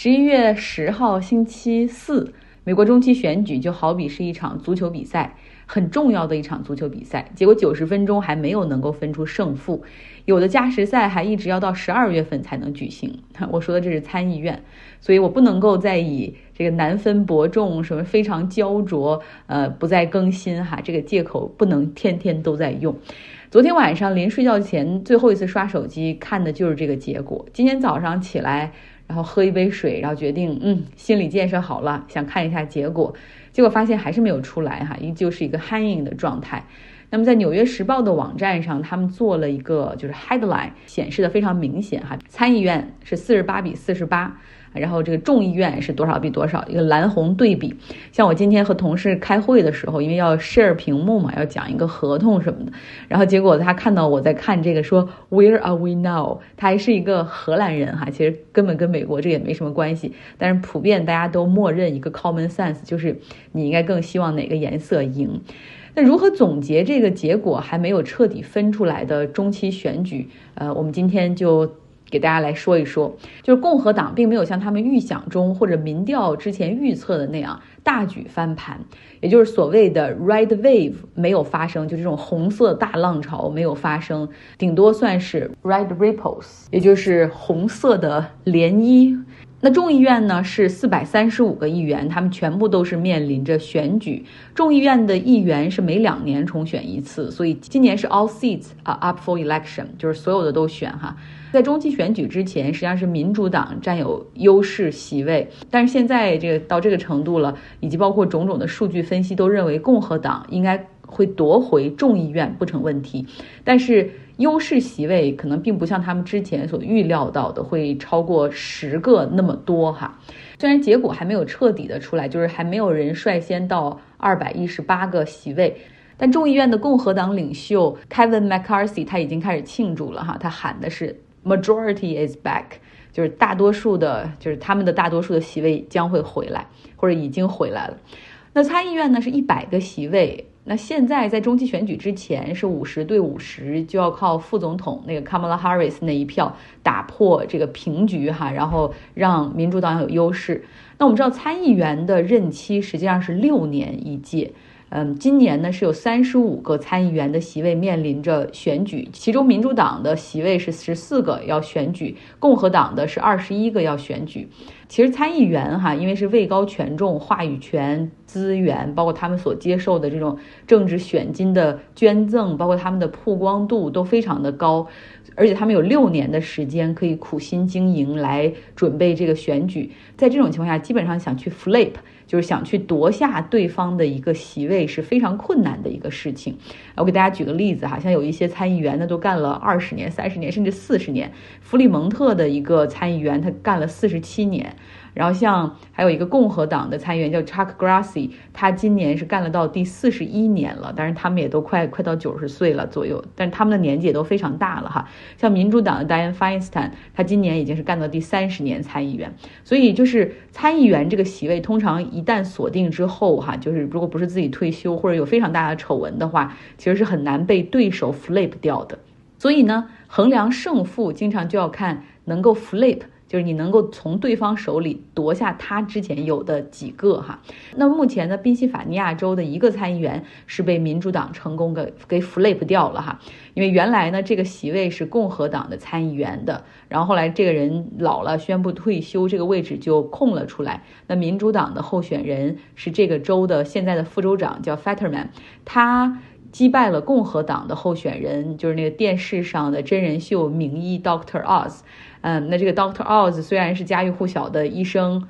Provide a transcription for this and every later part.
十一月十号星期四，美国中期选举就好比是一场足球比赛，很重要的一场足球比赛。结果九十分钟还没有能够分出胜负，有的加时赛还一直要到十二月份才能举行。我说的这是参议院，所以我不能够再以这个难分伯仲、什么非常焦灼、呃不再更新哈这个借口，不能天天都在用。昨天晚上临睡觉前最后一次刷手机看的就是这个结果。今天早上起来。然后喝一杯水，然后决定，嗯，心理建设好了，想看一下结果，结果发现还是没有出来哈，依旧是一个 hang in 的状态。那么在《纽约时报》的网站上，他们做了一个就是 headline，显示的非常明显哈，参议院是四十八比四十八。然后这个众议院是多少比多少，一个蓝红对比。像我今天和同事开会的时候，因为要 share 屏幕嘛，要讲一个合同什么的，然后结果他看到我在看这个，说 Where are we now？他还是一个荷兰人哈，其实根本跟美国这也没什么关系，但是普遍大家都默认一个 common sense，就是你应该更希望哪个颜色赢。那如何总结这个结果还没有彻底分出来的中期选举？呃，我们今天就。给大家来说一说，就是共和党并没有像他们预想中或者民调之前预测的那样大举翻盘，也就是所谓的 red wave 没有发生，就这种红色大浪潮没有发生，顶多算是 red ripples，也就是红色的涟漪。那众议院呢是四百三十五个议员，他们全部都是面临着选举。众议院的议员是每两年重选一次，所以今年是 all seats 啊 up for election，就是所有的都选哈。在中期选举之前，实际上是民主党占有优势席位，但是现在这个到这个程度了，以及包括种种的数据分析都认为共和党应该会夺回众议院不成问题，但是优势席位可能并不像他们之前所预料到的会超过十个那么多哈。虽然结果还没有彻底的出来，就是还没有人率先到二百一十八个席位。但众议院的共和党领袖 Kevin McCarthy 他已经开始庆祝了哈，他喊的是。Majority is back，就是大多数的，就是他们的大多数的席位将会回来，或者已经回来了。那参议院呢是一百个席位，那现在在中期选举之前是五十对五十，就要靠副总统那个 Kamala Harris 那一票打破这个平局哈，然后让民主党有优势。那我们知道参议员的任期实际上是六年一届。嗯，今年呢是有三十五个参议员的席位面临着选举，其中民主党的席位是十四个要选举，共和党的是二十一个要选举。其实参议员哈，因为是位高权重，话语权、资源，包括他们所接受的这种政治选金的捐赠，包括他们的曝光度都非常的高，而且他们有六年的时间可以苦心经营来准备这个选举。在这种情况下，基本上想去 flip。就是想去夺下对方的一个席位是非常困难的一个事情。我给大家举个例子哈，像有一些参议员呢，都干了二十年、三十年，甚至四十年。弗里蒙特的一个参议员，他干了四十七年。然后像还有一个共和党的参议员叫 Chuck Grassley，他今年是干了到第四十一年了，但是他们也都快快到九十岁了左右，但他们的年纪也都非常大了哈。像民主党的 Dianne Feinstein，他今年已经是干到第三十年参议员，所以就是参议员这个席位，通常一旦锁定之后哈，就是如果不是自己退休或者有非常大的丑闻的话，其实是很难被对手 flip 掉的。所以呢，衡量胜负经常就要看能够 flip。就是你能够从对方手里夺下他之前有的几个哈，那目前呢，宾夕法尼亚州的一个参议员是被民主党成功给给 flip 掉了哈，因为原来呢这个席位是共和党的参议员的，然后后来这个人老了宣布退休，这个位置就空了出来，那民主党的候选人是这个州的现在的副州长叫 Fetterman，他击败了共和党的候选人，就是那个电视上的真人秀名医 Doctor Oz。嗯，那这个 Doctor Oz 虽然是家喻户晓的医生。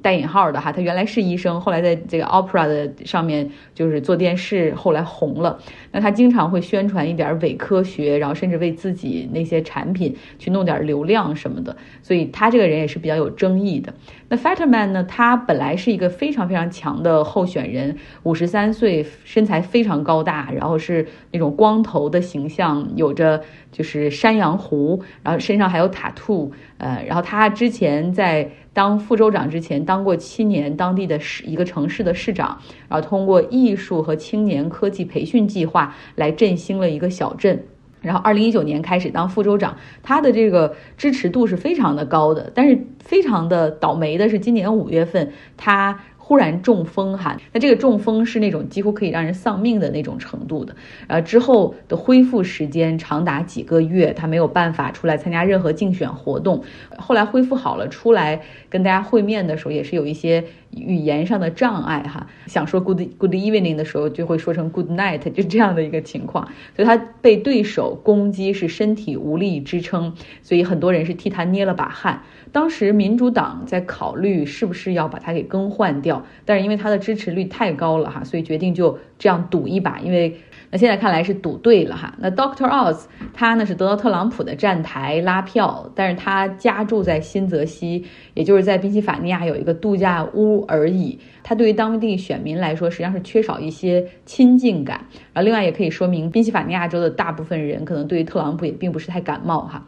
带引号的哈，他原来是医生，后来在这个 Opera 的上面就是做电视，后来红了。那他经常会宣传一点伪科学，然后甚至为自己那些产品去弄点流量什么的，所以他这个人也是比较有争议的。那 Fetterman 呢，他本来是一个非常非常强的候选人，五十三岁，身材非常高大，然后是那种光头的形象，有着就是山羊胡，然后身上还有塔兔，呃，然后他之前在。当副州长之前，当过七年当地的市一个城市的市长，然后通过艺术和青年科技培训计划来振兴了一个小镇。然后二零一九年开始当副州长，他的这个支持度是非常的高的。但是非常的倒霉的是，今年五月份他。忽然中风哈，那这个中风是那种几乎可以让人丧命的那种程度的，呃，之后的恢复时间长达几个月，他没有办法出来参加任何竞选活动。后来恢复好了，出来跟大家会面的时候，也是有一些语言上的障碍哈，想说 good good evening 的时候，就会说成 good night，就这样的一个情况。所以他被对手攻击是身体无力支撑，所以很多人是替他捏了把汗。当时民主党在考虑是不是要把他给更换掉，但是因为他的支持率太高了哈，所以决定就这样赌一把。因为那现在看来是赌对了哈。那 Doctor Oz 他呢是得到特朗普的站台拉票，但是他家住在新泽西，也就是在宾夕法尼亚有一个度假屋而已。他对于当地选民来说实际上是缺少一些亲近感。然后另外也可以说明宾夕法尼亚州的大部分人可能对于特朗普也并不是太感冒哈。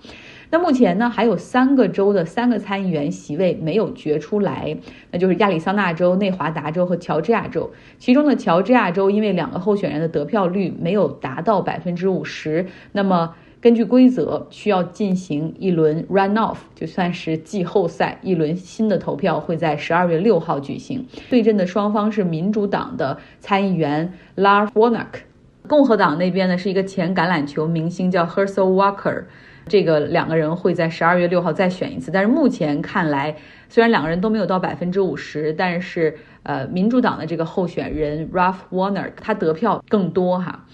那目前呢，还有三个州的三个参议员席位没有决出来，那就是亚利桑那州、内华达州和乔治亚州。其中的乔治亚州因为两个候选人的得票率没有达到百分之五十，那么根据规则需要进行一轮 runoff，就算是季后赛，一轮新的投票会在十二月六号举行。对阵的双方是民主党的参议员 l a r Warnock，共和党那边呢是一个前橄榄球明星叫 Herschel Walker。这个两个人会在十二月六号再选一次，但是目前看来，虽然两个人都没有到百分之五十，但是呃，民主党的这个候选人 Ralph Warner 他得票更多哈。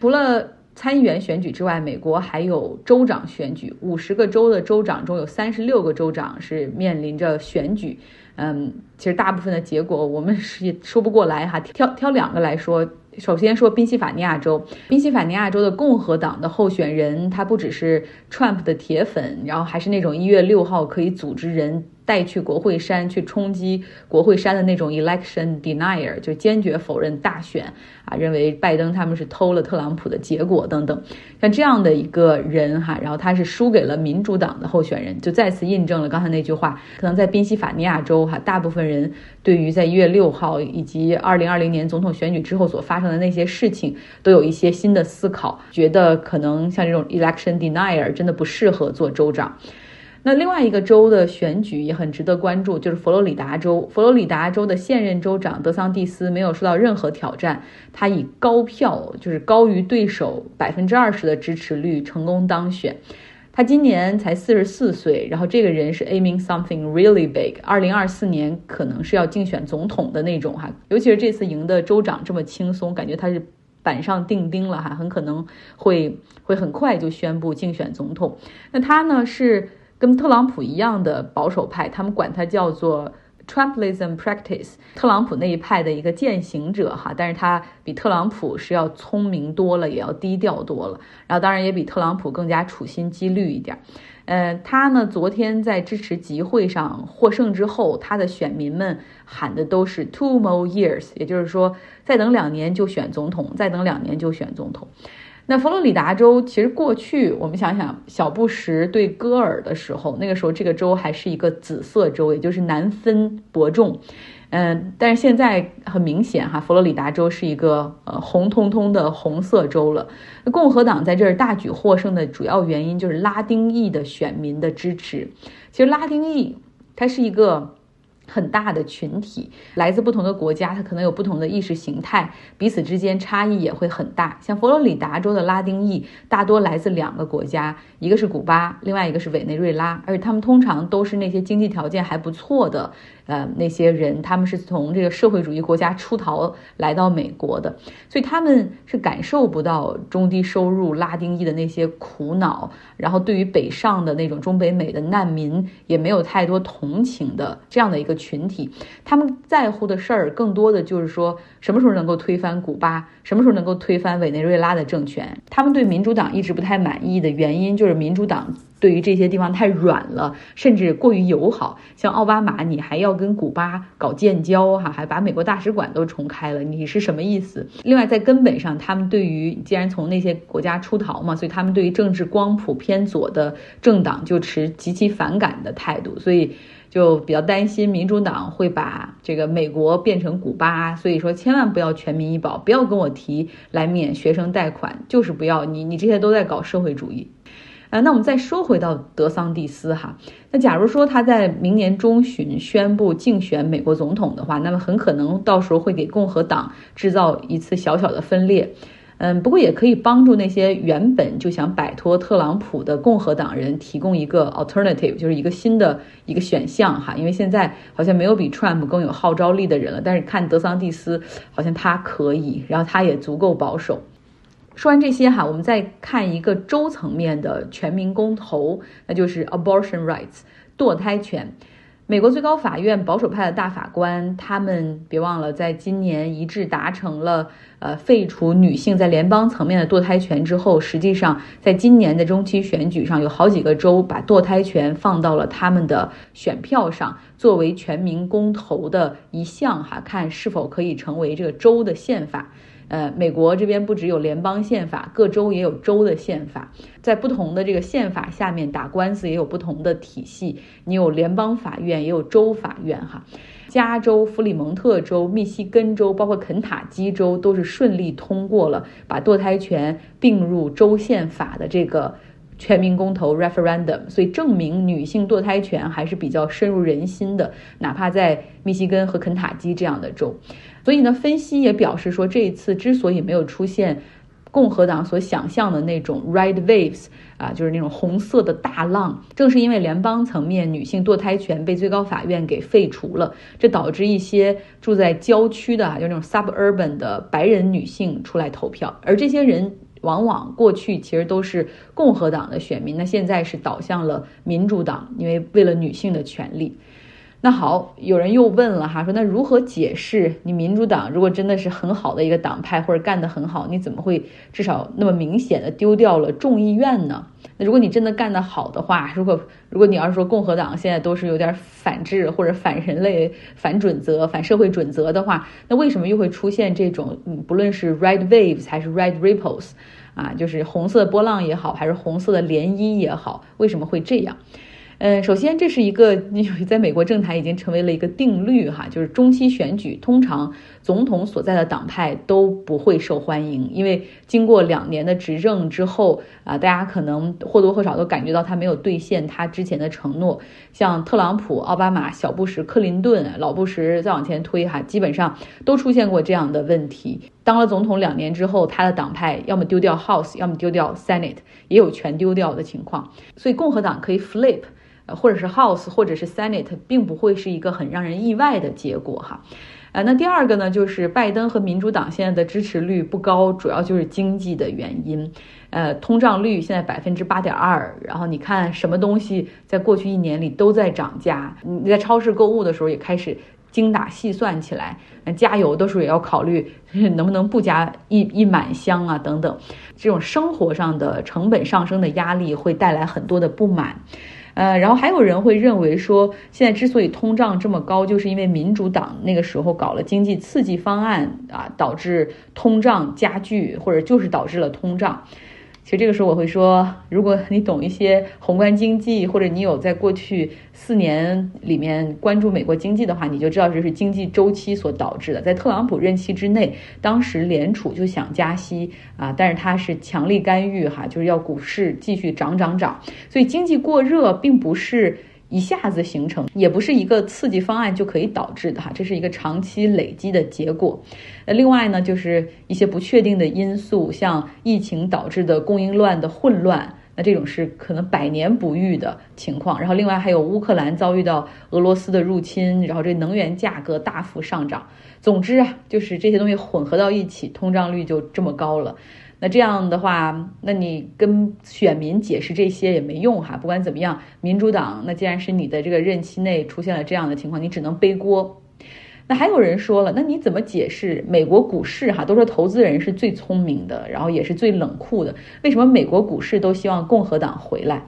除了参议员选举之外，美国还有州长选举，五十个州的州长中有三十六个州长是面临着选举。嗯，其实大部分的结果我们是也说不过来哈，挑挑两个来说。首先说宾夕法尼亚州，宾夕法尼亚州的共和党的候选人，他不只是 Trump 的铁粉，然后还是那种一月六号可以组织人。带去国会山去冲击国会山的那种 election denier，就坚决否认大选啊，认为拜登他们是偷了特朗普的结果等等，像这样的一个人哈，然后他是输给了民主党的候选人，就再次印证了刚才那句话，可能在宾夕法尼亚州哈，大部分人对于在一月六号以及二零二零年总统选举之后所发生的那些事情，都有一些新的思考，觉得可能像这种 election denier 真的不适合做州长。那另外一个州的选举也很值得关注，就是佛罗里达州。佛罗里达州的现任州长德桑蒂斯没有受到任何挑战，他以高票，就是高于对手百分之二十的支持率成功当选。他今年才四十四岁，然后这个人是 aiming something really big，二零二四年可能是要竞选总统的那种哈。尤其是这次赢的州长这么轻松，感觉他是板上钉钉了哈，很可能会会很快就宣布竞选总统。那他呢是。跟特朗普一样的保守派，他们管他叫做 Trumpism practice，特朗普那一派的一个践行者哈，但是他比特朗普是要聪明多了，也要低调多了，然后当然也比特朗普更加处心积虑一点。呃，他呢昨天在支持集会上获胜之后，他的选民们喊的都是 two more years，也就是说再等两年就选总统，再等两年就选总统。那佛罗里达州其实过去我们想想，小布什对戈尔的时候，那个时候这个州还是一个紫色州，也就是难分伯仲。嗯，但是现在很明显哈，佛罗里达州是一个呃红彤彤的红色州了。共和党在这儿大举获胜的主要原因就是拉丁裔的选民的支持。其实拉丁裔它是一个。很大的群体来自不同的国家，它可能有不同的意识形态，彼此之间差异也会很大。像佛罗里达州的拉丁裔大多来自两个国家，一个是古巴，另外一个是委内瑞拉，而且他们通常都是那些经济条件还不错的。呃，那些人他们是从这个社会主义国家出逃来到美国的，所以他们是感受不到中低收入拉丁裔的那些苦恼，然后对于北上的那种中北美的难民也没有太多同情的这样的一个群体，他们在乎的事儿更多的就是说什么时候能够推翻古巴，什么时候能够推翻委内瑞拉的政权。他们对民主党一直不太满意的原因就是民主党。对于这些地方太软了，甚至过于友好，像奥巴马，你还要跟古巴搞建交，哈，还把美国大使馆都重开了，你是什么意思？另外，在根本上，他们对于既然从那些国家出逃嘛，所以他们对于政治光谱偏左的政党就持极其反感的态度，所以。就比较担心民主党会把这个美国变成古巴，所以说千万不要全民医保，不要跟我提来免学生贷款，就是不要你你这些都在搞社会主义。啊，那我们再说回到德桑蒂斯哈，那假如说他在明年中旬宣布竞选美国总统的话，那么很可能到时候会给共和党制造一次小小的分裂。嗯，不过也可以帮助那些原本就想摆脱特朗普的共和党人提供一个 alternative，就是一个新的一个选项哈。因为现在好像没有比 Trump 更有号召力的人了，但是看德桑蒂斯好像他可以，然后他也足够保守。说完这些哈，我们再看一个州层面的全民公投，那就是 abortion rights 堕胎权。美国最高法院保守派的大法官，他们别忘了，在今年一致达成了呃废除女性在联邦层面的堕胎权之后，实际上在今年的中期选举上，有好几个州把堕胎权放到了他们的选票上，作为全民公投的一项哈，看是否可以成为这个州的宪法。呃，美国这边不只有联邦宪法，各州也有州的宪法，在不同的这个宪法下面打官司也有不同的体系。你有联邦法院，也有州法院，哈。加州、弗里蒙特州、密西根州，包括肯塔基州，都是顺利通过了把堕胎权并入州宪法的这个全民公投 referendum，所以证明女性堕胎权还是比较深入人心的，哪怕在密西根和肯塔基这样的州。所以呢，分析也表示说，这一次之所以没有出现共和党所想象的那种 red waves 啊，就是那种红色的大浪，正是因为联邦层面女性堕胎权被最高法院给废除了，这导致一些住在郊区的啊，就那种 suburban 的白人女性出来投票，而这些人往往过去其实都是共和党的选民，那现在是倒向了民主党，因为为了女性的权利。那好，有人又问了哈，说那如何解释你民主党如果真的是很好的一个党派或者干得很好，你怎么会至少那么明显的丢掉了众议院呢？那如果你真的干得好的话，如果如果你要是说共和党现在都是有点反制或者反人类、反准则、反社会准则的话，那为什么又会出现这种嗯，不论是 red waves 还是 red ripples 啊，就是红色波浪也好，还是红色的涟漪也好，为什么会这样？嗯，首先这是一个，在美国政坛已经成为了一个定律哈，就是中期选举通常总统所在的党派都不会受欢迎，因为经过两年的执政之后啊，大家可能或多或少都感觉到他没有兑现他之前的承诺，像特朗普、奥巴马、小布什、克林顿、老布什再往前推哈，基本上都出现过这样的问题。当了总统两年之后，他的党派要么丢掉 House，要么丢掉 Senate，也有全丢掉的情况，所以共和党可以 flip。呃，或者是 House，或者是 Senate，并不会是一个很让人意外的结果哈。呃，那第二个呢，就是拜登和民主党现在的支持率不高，主要就是经济的原因。呃，通胀率现在百分之八点二，然后你看什么东西在过去一年里都在涨价，你在超市购物的时候也开始精打细算起来。加油的时候也要考虑 能不能不加一一满箱啊等等，这种生活上的成本上升的压力会带来很多的不满。呃，然后还有人会认为说，现在之所以通胀这么高，就是因为民主党那个时候搞了经济刺激方案啊，导致通胀加剧，或者就是导致了通胀。其实这个时候我会说，如果你懂一些宏观经济，或者你有在过去四年里面关注美国经济的话，你就知道这是经济周期所导致的。在特朗普任期之内，当时联储就想加息啊，但是它是强力干预哈，就是要股市继续涨涨涨，所以经济过热并不是。一下子形成，也不是一个刺激方案就可以导致的哈，这是一个长期累积的结果。那另外呢，就是一些不确定的因素，像疫情导致的供应乱的混乱，那这种是可能百年不遇的情况。然后另外还有乌克兰遭遇到俄罗斯的入侵，然后这能源价格大幅上涨。总之啊，就是这些东西混合到一起，通胀率就这么高了。那这样的话，那你跟选民解释这些也没用哈。不管怎么样，民主党那既然是你的这个任期内出现了这样的情况，你只能背锅。那还有人说了，那你怎么解释美国股市哈？都说投资人是最聪明的，然后也是最冷酷的，为什么美国股市都希望共和党回来？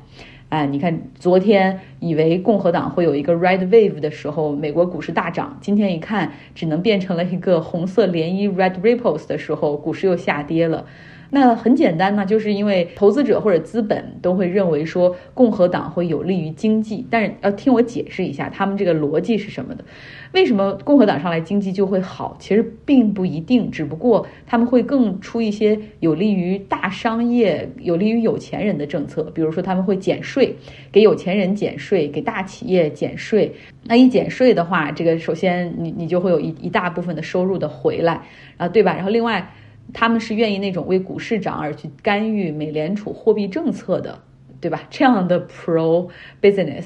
哎，你看昨天以为共和党会有一个 red wave 的时候，美国股市大涨。今天一看，只能变成了一个红色涟漪 red ripples 的时候，股市又下跌了。那很简单呢，就是因为投资者或者资本都会认为说共和党会有利于经济，但是要听我解释一下他们这个逻辑是什么的。为什么共和党上来经济就会好？其实并不一定，只不过他们会更出一些有利于大商业、有利于有钱人的政策，比如说他们会减税，给有钱人减税，给大企业减税。那一减税的话，这个首先你你就会有一一大部分的收入的回来啊，对吧？然后另外他们是愿意那种为股市涨而去干预美联储货币政策的，对吧？这样的 pro business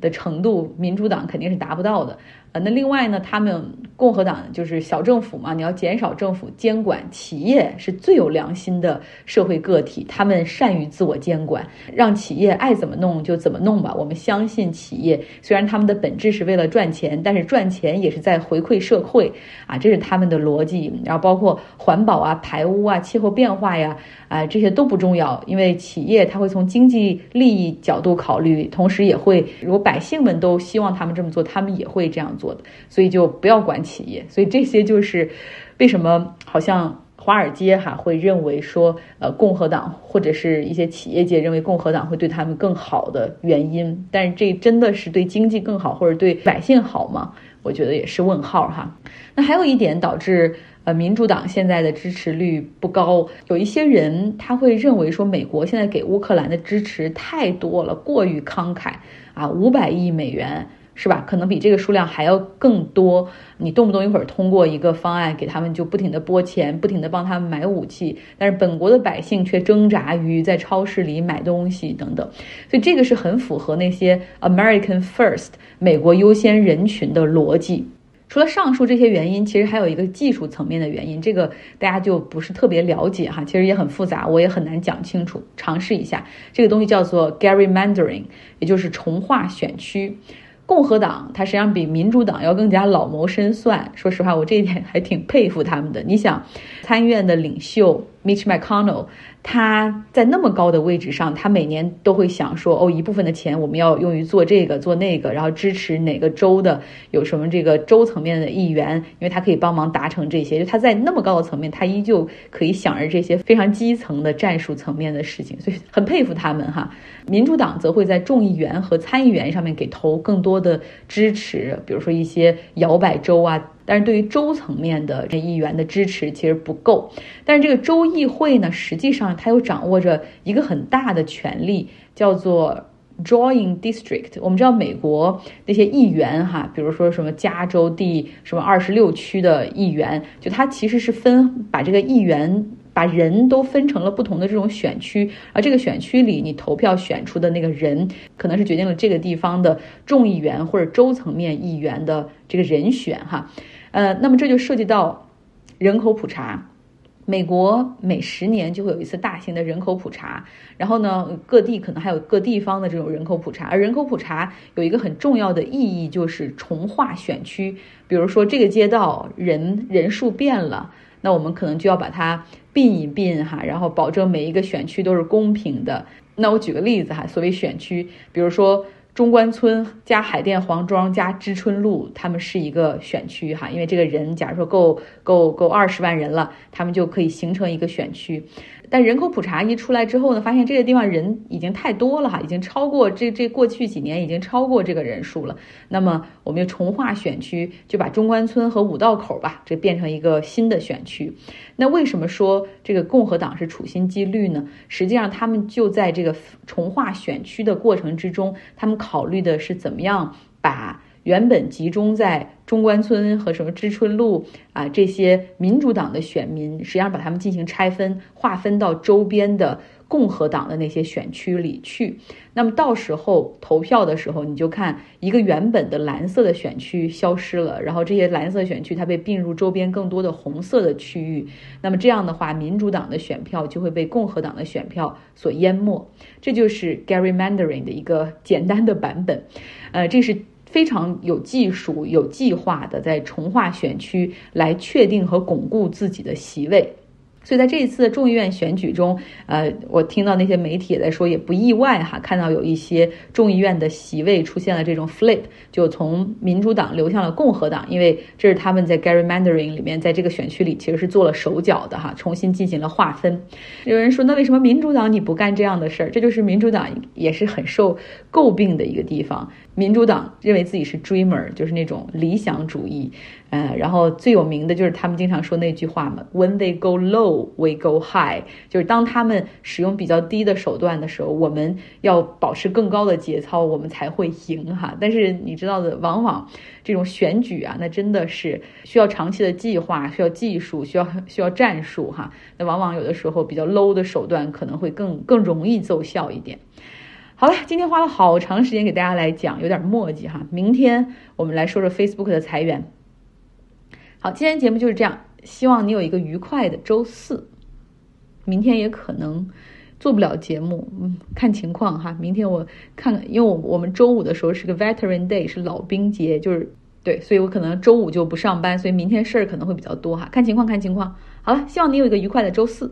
的程度，民主党肯定是达不到的。呃，那另外呢，他们共和党就是小政府嘛，你要减少政府监管，企业是最有良心的社会个体，他们善于自我监管，让企业爱怎么弄就怎么弄吧。我们相信企业，虽然他们的本质是为了赚钱，但是赚钱也是在回馈社会啊，这是他们的逻辑。然后包括环保啊、排污啊、气候变化呀，啊这些都不重要，因为企业它会从经济利益角度考虑，同时也会如果百姓们都希望他们这么做，他们也会这样。做的，所以就不要管企业。所以这些就是为什么好像华尔街哈会认为说，呃，共和党或者是一些企业界认为共和党会对他们更好的原因。但是这真的是对经济更好或者对百姓好吗？我觉得也是问号哈。那还有一点导致呃民主党现在的支持率不高，有一些人他会认为说，美国现在给乌克兰的支持太多了，过于慷慨啊，五百亿美元。是吧？可能比这个数量还要更多。你动不动一会儿通过一个方案给他们，就不停的拨钱，不停的帮他们买武器，但是本国的百姓却挣扎于在超市里买东西等等。所以这个是很符合那些 American First 美国优先人群的逻辑。除了上述这些原因，其实还有一个技术层面的原因，这个大家就不是特别了解哈，其实也很复杂，我也很难讲清楚。尝试一下，这个东西叫做 gerrymandering，也就是重划选区。共和党，它实际上比民主党要更加老谋深算。说实话，我这一点还挺佩服他们的。你想，参议院的领袖 Mitch McConnell。他在那么高的位置上，他每年都会想说，哦，一部分的钱我们要用于做这个做那个，然后支持哪个州的有什么这个州层面的议员，因为他可以帮忙达成这些。就他在那么高的层面，他依旧可以想着这些非常基层的战术层面的事情，所以很佩服他们哈。民主党则会在众议员和参议员上面给投更多的支持，比如说一些摇摆州啊。但是对于州层面的这议员的支持其实不够，但是这个州议会呢，实际上它又掌握着一个很大的权力，叫做 drawing district。我们知道美国那些议员哈，比如说什么加州第什么二十六区的议员，就他其实是分把这个议员把人都分成了不同的这种选区，而这个选区里你投票选出的那个人，可能是决定了这个地方的众议员或者州层面议员的这个人选哈。呃，那么这就涉及到人口普查。美国每十年就会有一次大型的人口普查，然后呢，各地可能还有各地方的这种人口普查。而人口普查有一个很重要的意义，就是重划选区。比如说这个街道人人数变了，那我们可能就要把它并一并哈，然后保证每一个选区都是公平的。那我举个例子哈，所谓选区，比如说。中关村加海淀黄庄加知春路，他们是一个选区哈，因为这个人，假如说够够够二十万人了，他们就可以形成一个选区。但人口普查一出来之后呢，发现这个地方人已经太多了哈，已经超过这这过去几年已经超过这个人数了。那么我们就重划选区，就把中关村和五道口吧，这变成一个新的选区。那为什么说这个共和党是处心积虑呢？实际上他们就在这个重划选区的过程之中，他们考虑的是怎么样把。原本集中在中关村和什么知春路啊这些民主党的选民，实际上把他们进行拆分，划分到周边的共和党的那些选区里去。那么到时候投票的时候，你就看一个原本的蓝色的选区消失了，然后这些蓝色选区它被并入周边更多的红色的区域。那么这样的话，民主党的选票就会被共和党的选票所淹没。这就是 Gary Mandarin 的一个简单的版本。呃，这是。非常有技术、有计划的在重划选区来确定和巩固自己的席位。所以在这一次的众议院选举中，呃，我听到那些媒体也在说，也不意外哈，看到有一些众议院的席位出现了这种 flip，就从民主党流向了共和党，因为这是他们在 gerrymandering 里面，在这个选区里其实是做了手脚的哈，重新进行了划分。有人说，那为什么民主党你不干这样的事儿？这就是民主党也是很受诟病的一个地方。民主党认为自己是 dreamer，就是那种理想主义，呃，然后最有名的就是他们经常说那句话嘛，When they go low low, we go high，就是当他们使用比较低的手段的时候，我们要保持更高的节操，我们才会赢哈。但是你知道的，往往这种选举啊，那真的是需要长期的计划，需要技术，需要需要战术哈。那往往有的时候比较 low 的手段可能会更更容易奏效一点。好了，今天花了好长时间给大家来讲，有点墨迹哈。明天我们来说说 Facebook 的裁员。好，今天节目就是这样，希望你有一个愉快的周四。明天也可能做不了节目，嗯，看情况哈。明天我看，因为我我们周五的时候是个 Veteran Day，是老兵节，就是对，所以我可能周五就不上班，所以明天事儿可能会比较多哈。看情况，看情况。好了，希望你有一个愉快的周四。